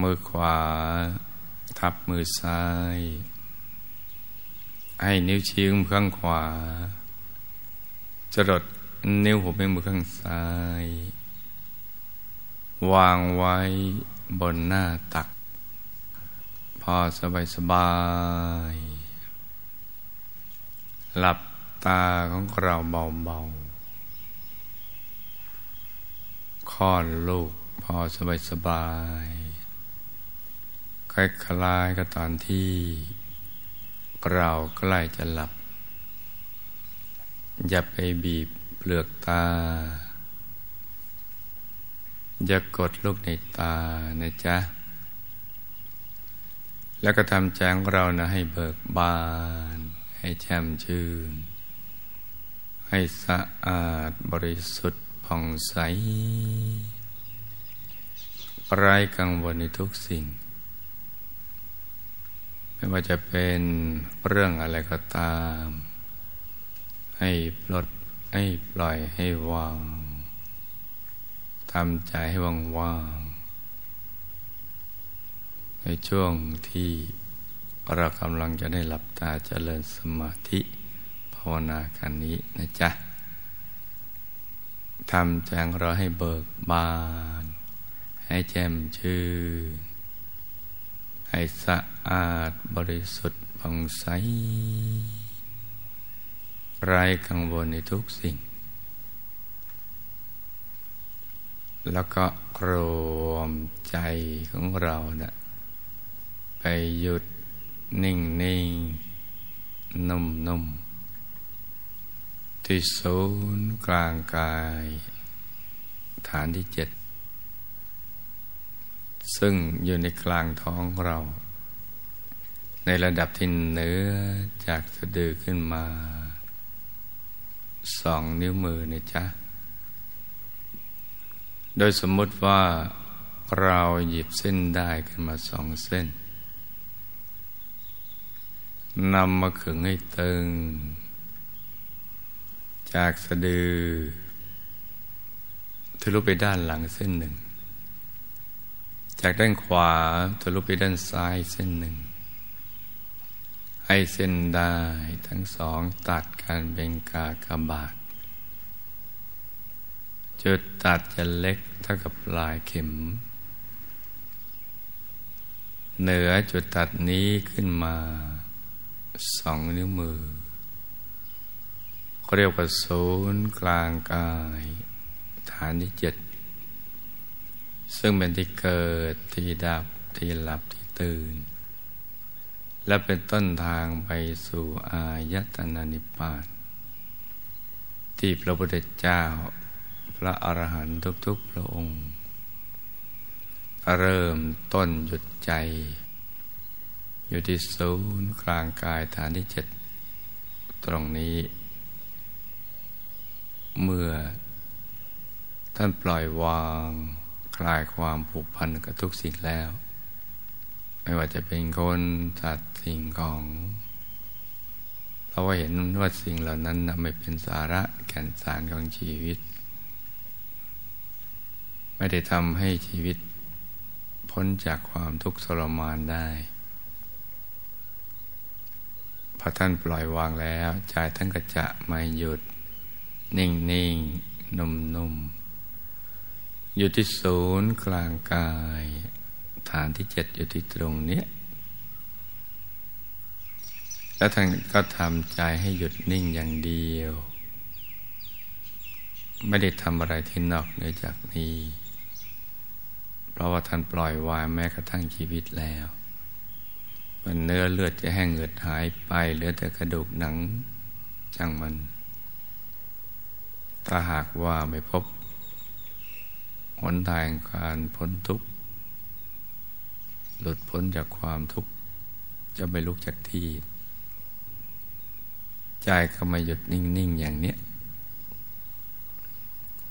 มือขวา ทับมือซ้าย ให้นิ้วชี้มือข้างขวา จรดนิ้วหัวแม่มือข้างซ้าย วางไว้บนหน้าตัก พอสบายสบาย หลับตาของเราเบาๆคลอดลูกพอสบายสบาย คล้ายๆกับตอนที่เราใกล้จะหลับ อย่าไปบีบเปลือกตา อย่ากดลูกในตานะจ๊ะ แล้วก็ทำแจ้งเรานะให้เบิกบาน ให้แช่มชื่น ให้สะอาดบริสุทธิ์ผ่องใสไร้กังวลในทุกสิ่ง ไม่ว่าจะเป็นเรื่องอะไรก็ตาม ให้ปลดให้ปล่อยให้วางทำใจให้ว่างว่างในช่วงที่เรากำลังจะได้หลับตาเจริญสมาธิภาวนากันนี้นะจ๊ะทำใจเราให้เบิกบาน ให้แจ่มชื่นให้สะ อาดบริสุทธิ์ผ่องใสไร้กังวลในทุกสิ่ง แล้วก็รวมใจของเรานะไปหยุดนิ่งนิ่งนุ่มนุ่มที่ศูนย์กลางกาย ฐานที่เจ็ด ซึ่งอยู่ในกลางท้องเรา ในระดับที่เหนือจากสะดือขึ้นมาสองนิ้วมือนะจ๊ะ โดยสมมติว่าเราหยิบเส้นได้ขึ้นมาสองเส้นนำมาขึงให้ตึง จากสะดือทะลุไปด้านหลังเส้นหนึ่ง จากด้านขวาทะลุไปด้านซ้ายเส้นหนึ่ง ให้เส้นได้ทั้งสองตัดกันเป็นกากบาท จุดตัดจะเล็กเท่ากับปลายเข็ม เหนือจุดตัดนี้ขึ้นมาสองนิ้วมือเรียกว่าศูนย์กลางกาย ฐานที่เจ็ด ซึ่งเป็นที่เกิดที่ดับที่หลับที่ตื่น และเป็นต้นทางไปสู่อายตนะนิพพาน ที่พระพุทธเจ้า พระอรหันต์ทุกๆพระองค์ เริ่มต้นหยุดใจ อยู่ที่ศูนย์กลางกายฐานที่เจ็ดตรงนี้ เมื่อท่านปล่อยวางคลายความผูกพันกับทุกสิ่งแล้ว ไม่ว่าจะเป็นคนสัตว์ สิ่งของเพราะว่าเห็นว่าสิ่งเหล่านั้นไม่เป็นสาระแก่นสารของชีวิต ไม่ได้ทำให้ชีวิต พ้นจากความทุกข์ทรมานได้พอท่านปล่อยวางแล้วใจท่านก็จะไม่หยุด นิ่งนิ่งนุ่มนุ่มอยู่ที่ศูนย์กลางกาย ฐานที่เจ็ดอยู่ที่ตรงนี้ แล้วท่านก็ทำใจให้หยุดนิ่งอย่างเดียว ไม่ได้ทำอะไรที่นอกเหนือจากนี้ เพราะว่าท่านปล่อยวางแม้กระทั่งชีวิตแล้ว มันเนื้อเลือดจะแห้งเหือดหายไปเหลือแต่กระดูกหนังจังมัน ถ้าหากว่าไม่พบหนทางการพ้นทุกข์ หลุดพ้นจากความทุกข์ จะไปลุกจากที่ ใจก็มาหยุดนิ่ง ๆ อย่างเนี้ย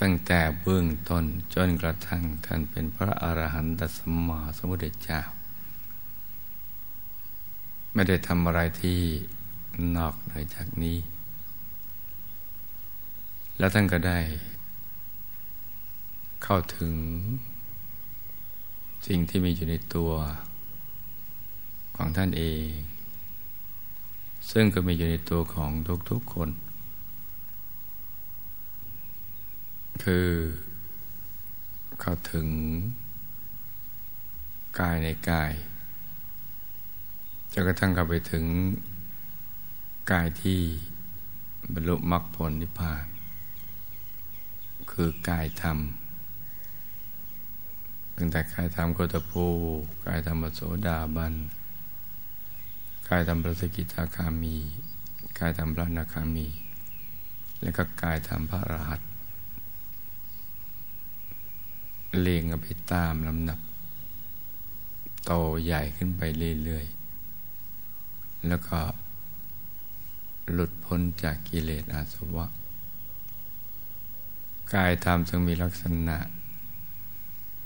ตั้งแต่เบื้องต้นจนกระทั่งท่านเป็นพระอรหันตสัมมาสัมพุทธเจ้า ไม่ได้ทำอะไรที่นอกเหนือจากนี้ แล้วท่านก็ได้ เข้าถึง สิ่งที่มีอยู่ในตัวของท่านเอง ซึ่งก็มีอยู่ในตัวของทุกๆคน คือเข้าถึงกายในกายจนกระทั่งเข้าไปถึงกายที่บรรลุมรรคผลนิพพาน คือกายธรรมตั้งแต่กายธรรมโคตภูกายธรรมโสดาบัน กายธรรมพระสกิทาคามี กายธรรมพระนาคามี และก็กายธรรมพระรหัสเลียงไปตามลำดับ โตใหญ่ขึ้นไปเรื่อยๆ แล้วก็หลุดพ้นจากกิเลสอาสวะ กายธรรมจึงมีลักษณะ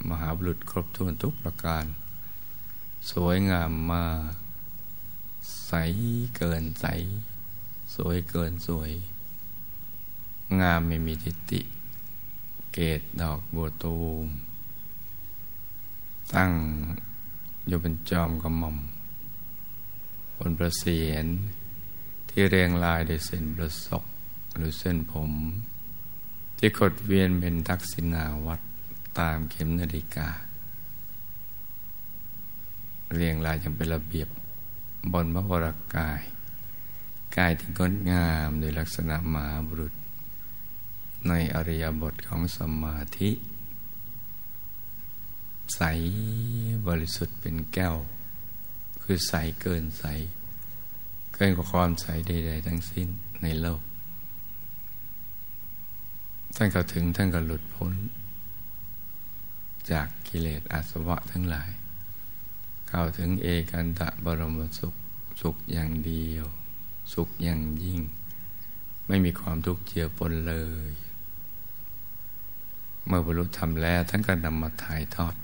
มหาบุรุษครบถ้วนทุกประการ สวยงามมาก ใสเกินใส สวยเกินสวย งามไม่มีทิฏฐิเกตดอกบัวตูม ตั้งอยู่เป็นจอมกระหม่อมบนประเสียนที่เรียงลายด้วยเส้นประศกหรือเส้นผม ที่ขดเวียนเป็นทักษิณาวัดตามเข็มนาฬิกา เรียงลายอย่างเป็นระเบียบ บนพระวรากาย กายที่งดงามโดยลักษณะมหาบุรุษ ในอริยบทของสมาธิ ใสบริสุทธิ์เป็นแก้ว คือใสเกินใส เกินกว่าความใสใดๆทั้งสิ้นในโลก ท่านก็ถึงท่านก็หลุดพ้น จากกิเลสอาสวะทั้งหลาย เข้าถึงเอกันตะบรมสุข สุขอย่างเดียว สุขอย่างยิ่ง ไม่มีความทุกข์เจือปนเลย เมื่อบรรลุธรรมแล้วท่านก็นำมาถ่ายทอด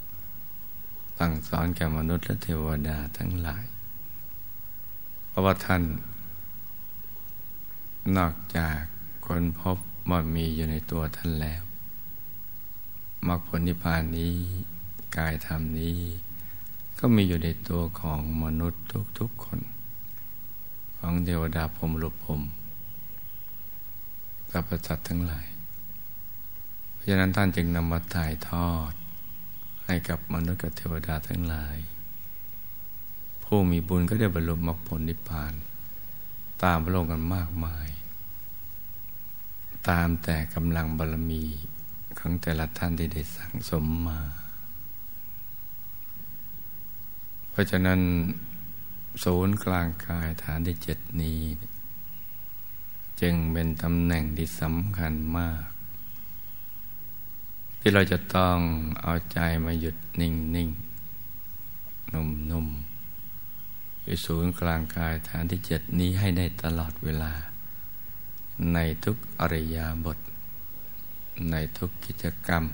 ตั้งสอนแก่มนุษย์และเทวดาทั้งหลาย เพราะว่าท่าน นอกจากคนพบมันมีอยู่ในตัวท่านแล้วมรรคผลนิพพานนี้ กายธรรมนี้ ก็มีอยู่ในตัวของมนุษย์ทุกๆคน ของเทวดาพรมลุพรมสัพพสัตทั้งหลาย เพราะฉะนั้นท่านจึงนำมาถ่ายทอด ให้กับมนุษย์กับเทวดาทั้งหลาย ผู้มีบุญก็ได้บรรลุมรรคผลนิพพาน ตามพระองค์กันมากมาย ตามแต่กำลังบารมีของแต่ละท่านที่ได้สั่งสมมา ราะฉะนั้นศูนย์กลางกายฐานที่เจ็ดนี้ จึงเป็นตำแหน่งที่สำคัญมาก ที่เราจะต้องเอาใจมาหยุดนิ่งนิ่งนุ่มนุ่มที่ศูนย์กลางกายฐานที่เจ็ดนี้ให้ได้ตลอดเวลา ในทุกอริยาบท ในทุกกิจกรรม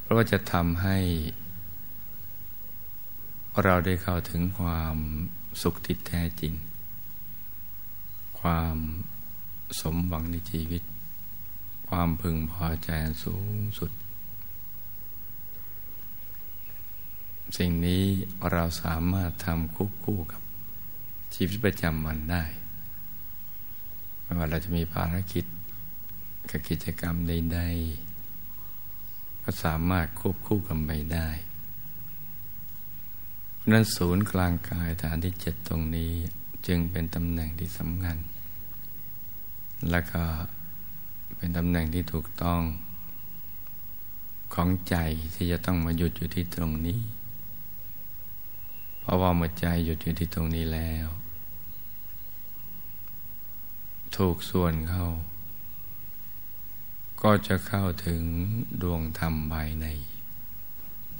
เพราะว่าจะทำให้ เราได้เข้าถึงความสุขที่แท้จริง ความสมหวังในชีวิต ความพึงพอใจสูงสุด สิ่งนี้เราสามารถทำคู่คู่กับชีวิตประจำวันได้ไม่ว่าเราจะมีภารกิจกับกิจกรรมใดๆก็สามารถควบคู่กันไปได้ นั้นศูนย์กลางกายฐานที่เจ็ดตรงนี้จึงเป็นตำแหน่งที่สำคัญ และก็เป็นตำแหน่งที่ถูกต้องของใจที่จะต้องมาหยุดอยู่ที่ตรงนี้ เพราะว่าเมื่อใจหยุดอยู่ที่ตรงนี้แล้ว ถูกส่วนเข้า ก็จะเข้าถึงดวงธรรมภายใน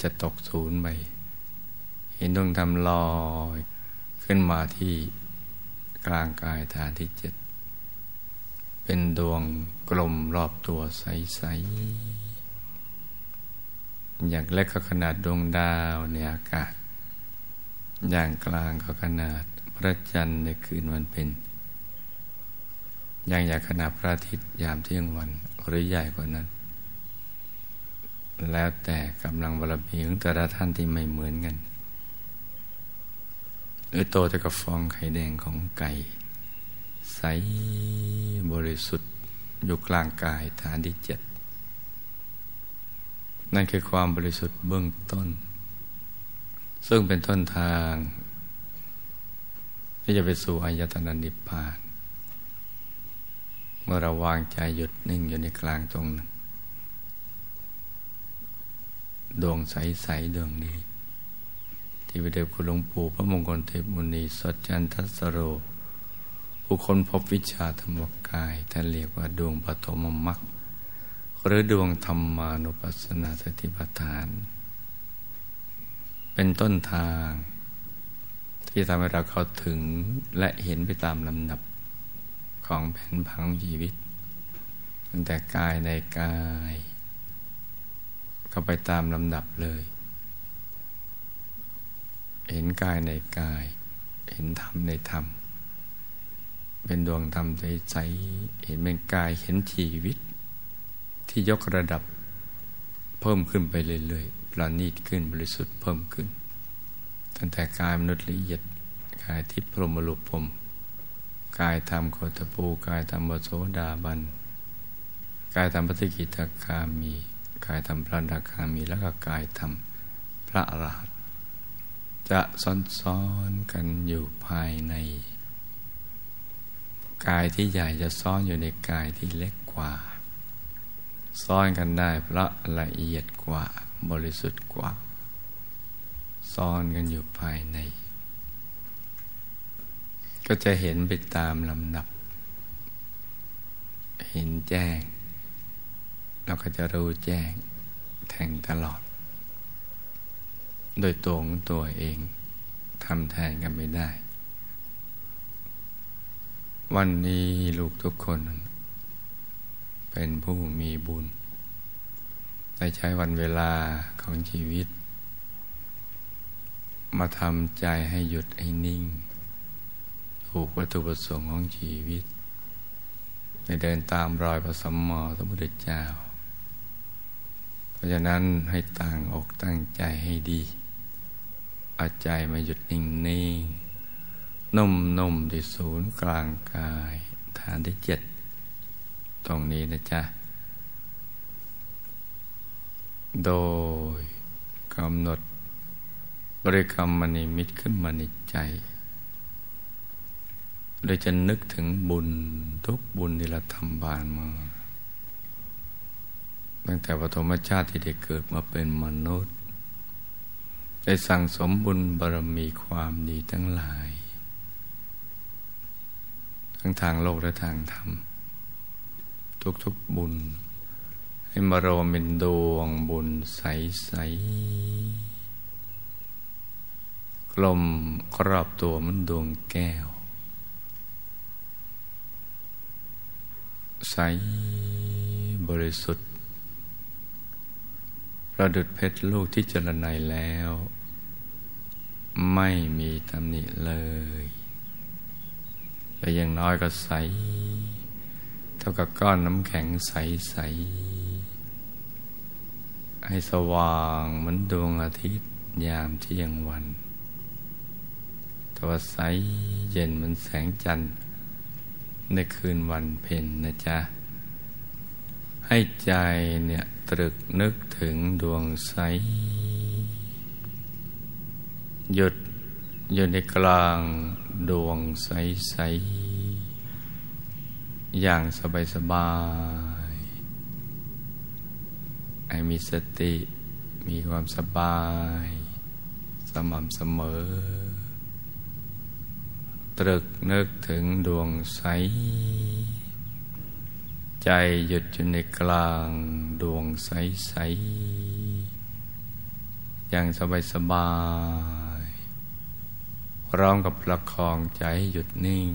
จะตกศูนย์ไป เห็นดวงธรรมลอยขึ้นมาที่กลางกายฐานที่เจ็ด เป็นดวงกลมรอบตัวใส ๆ อย่างเล็กก็ขนาดดวงดาวในอากาศ อย่างกลางก็ขนาดพระจันทร์ในคืนวันเป็น อย่างใหญ่ขนาดพระอาทิตย์ยามเที่ยงวันหรือใหญ่กว่านั้น แล้วแต่กำลังบารมีของแต่ละท่านที่ไม่เหมือนกัน หรือโตเท่ากับฟองไข่แดงของไก่ ใสบริสุทธิ์อยู่กลางกายฐานที่เจ็ดนั่นคือความบริสุทธิ์เบื้องต้น ซึ่งเป็นต้นทางที่จะไปสู่อายตนะนิพพาน เมื่อเราวางใจหยุดนิ่งอยู่ในกลางตรงนั้นดวงใส ๆ ดวงนี้ ที่พระเดชคุณหลวงปู่พระมงคลเทพมุนีสัจจันทสโร ผู้คนพบวิชาธรรมกายท่านเรียกว่าดวงปฐมมรรคหรือดวงธรรมานุปัสสนาสติปัฏฐาน เป็นต้นทาง ที่ทำให้เราเข้าถึงและเห็นไปตามลำดับของแผนผังชีวิตตั้งแต่กายในกาย ก็ไปตามลำดับเลย เห็นกายในกาย เห็นธรรมในธรรม เป็นดวงธรรมใจใจเห็นเป็นกายเห็นชีวิต ที่ยกระดับเพิ่มขึ้นไปเรื่อยๆประณีตขึ้นบริสุทธิ์เพิ่มขึ้น ตั้งแต่กายมนุษย์ละเอียดกายทิพรหมลุพมกายธรรมโคตปูกายธรรมโสดาบัน กายธรรมปฏิกิตาคามี กายธรรมพระดาคามี แล้วก็กายธรรมพระอรหันต จะซ้อนๆกันอยู่ภายใน กายที่ใหญ่จะซ้อนอยู่ในกายที่เล็กกว่าซ้อนกันได้เพราะละเอียดกว่าบริสุทธิ์กว่าซ้อนกันอยู่ภายใน ก็จะเห็นไปตามลำดับ เห็นแจ้ง เราก็จะรู้แจ้งแทงตลอด โดยตัวของตัวเองทำแทนกันไม่ได้ วันนี้ลูกทุกคน เป็นผู้มีบุญ ได้ใช้วันเวลาของชีวิต มาทำใจให้หยุดให้นิ่ง ถูกวัตถุประสงค์ของชีวิตไปเดินตามรอยพระสัมมาสัมพุทธเจ้า เพราะฉะนั้นให้ตั้งอกตั้งใจให้ดี เอาใจมาหยุดนิ่งนิ่งนุ่มนุ่มที่ศูนย์กลางกายฐานที่เจ็ดตรงนี้นะจ๊ะ โดยกำหนดบริกรรมมณีมิตรขึ้นมาในใจ โดยจะนึกถึงบุญทุกบุญที่เราทำบานมา ตั้งแต่ปฐมชาติที่ได้เกิดมาเป็นมนุษย์ ได้สั่งสมบุญบารมีความดีทั้งหลาย ทั้งทางโลกและทางธรรม ทุกๆบุญ ให้มารวมเป็นดวงบุญใส ๆ กลมครอบตัวมันดวงแก้ว ใสบริสุทธิ์ ประดุดเพชรลูกที่เจรไนแล้ว ไม่มีตำหนิเลยแต่ยังน้อยก็ใส เท่ากับก้อนน้ำแข็งใสใสให้สว่างเหมือนดวงอาทิตย์ยามเที่ยงวันแต่ว่าใสเย็นเหมือนแสงจันทร์ ในคืนวันเพ็ญนะจ๊ะ ให้ใจเนี่ย ตรึกนึกถึงดวงใส หยุดอยู่ในกลางดวงใสใสอย่างสบายสบายให้มีสติมีความสบาย สม่ำเสมอ ตรึกนึกถึงดวงใส ใจหยุดอยู่ในกลางดวงใส ๆ อย่างสบายสบายร้อมกับประคองใจให้หยุดนิ่ง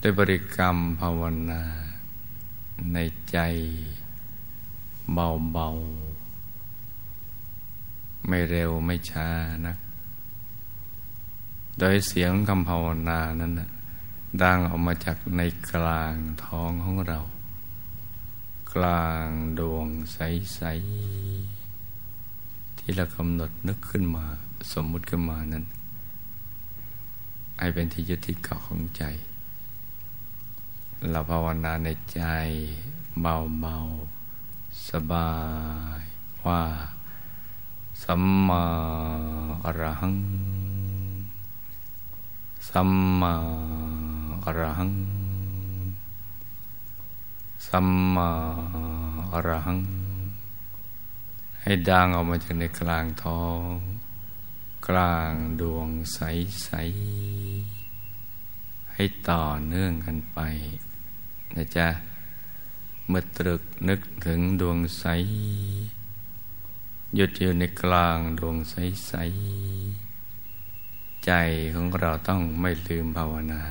ด้วยบริกรรมภาวนา ในใจเบา ๆ ไม่เร็วไม่ช้านักโดยเสียงคำภาวนานั้นนะ ดังออกมาจากในกลางท้องของเรา กลางดวงใส ๆ ที่เรากำหนดนึกขึ้นมา สมมุติขึ้นมานั้นให้เป็นที่ยึดที่เกาะของใจ เราภาวนาในใจเบาๆสบายว่า สัมมาอรหัง สัมมา อรหัง สัมมาอรหัง ให้ดังออกมาจากในกลางท้อง กลางดวงใสๆให้ต่อเนื่องกันไปนะจ๊ะ เมื่อตรึกนึกถึงดวงใส หยุดอยู่ในกลางดวงใสๆใจของเราต้องไม่ลืมภาวนา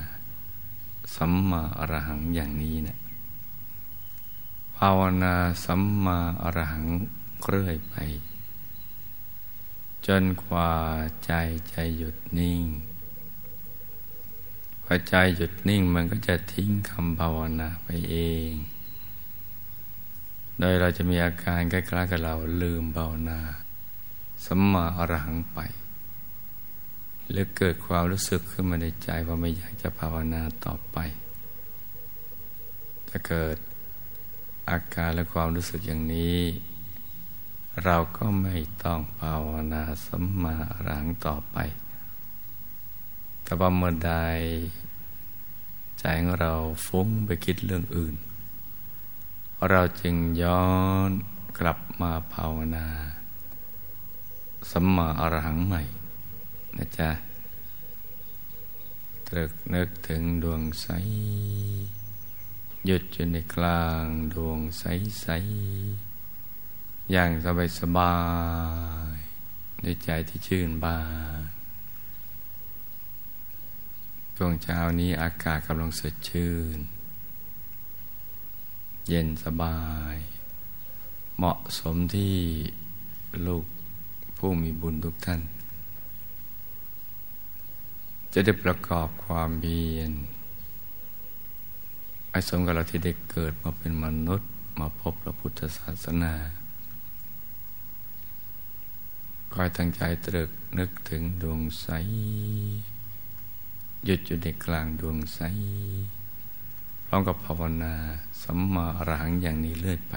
สัมมาอรหังอย่างนี้เนะภาวนาสัมมาอรหังเรื่อยไป จนกว่าใจใจหยุดนิ่งพอใจหยุดนิ่งมันก็จะทิ้งคำภาวนาไปเอง โดยเราจะมีอาการใกล้ๆกับเราลืมภาวนา สัมมาอรหังไป หรือเกิดความรู้สึกขึ้นมาในใจว่าไม่อยากจะภาวนาต่อไปจะเกิดอาการและความรู้สึกอย่างนี้ เราก็ไม่ต้องภาวนาสัมมาอรังต่อไป แต่ว่าเมื่อใดใจของเราฟุ้งไปคิดเรื่องอื่น เราจึงย้อนกลับมาภาวนาสัมมาอรหังใหม่ นะจ๊ะตรึกนึกถึงดวงใส หยุดอยู่ในกลางดวงใสใส อย่างสบายสบายในใจที่ชื่นบานช่วงเช้านี้อากาศกำลังสดชื่น เย็นสบาย เหมาะสมที่ลูกผู้มีบุญทุกท่าน จะได้ประกอบความเพียรไอ้สมกับเราที่ได้เกิดมาเป็นมนุษย์มาพบพระพุทธศาสนาคอยตั้งใจตรึกนึกถึงดวงใส หยุดอยู่ในกลางดวงใสพร้อมกับภาวนาสัมมาอรหังอย่างนี้เลื่อยไป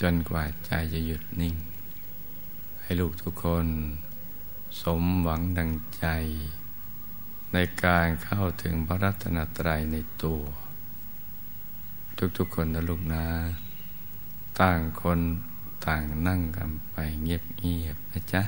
จนกว่าใจจะหยุดนิ่ง ให้ลูกทุกคน สมหวังดังใจ ในการเข้าถึงพระรัตนตรัยในตัว ทุกๆคนนะลูกนะ ต่างคนต่างนั่งกันไปเงียบๆนะจ๊ะ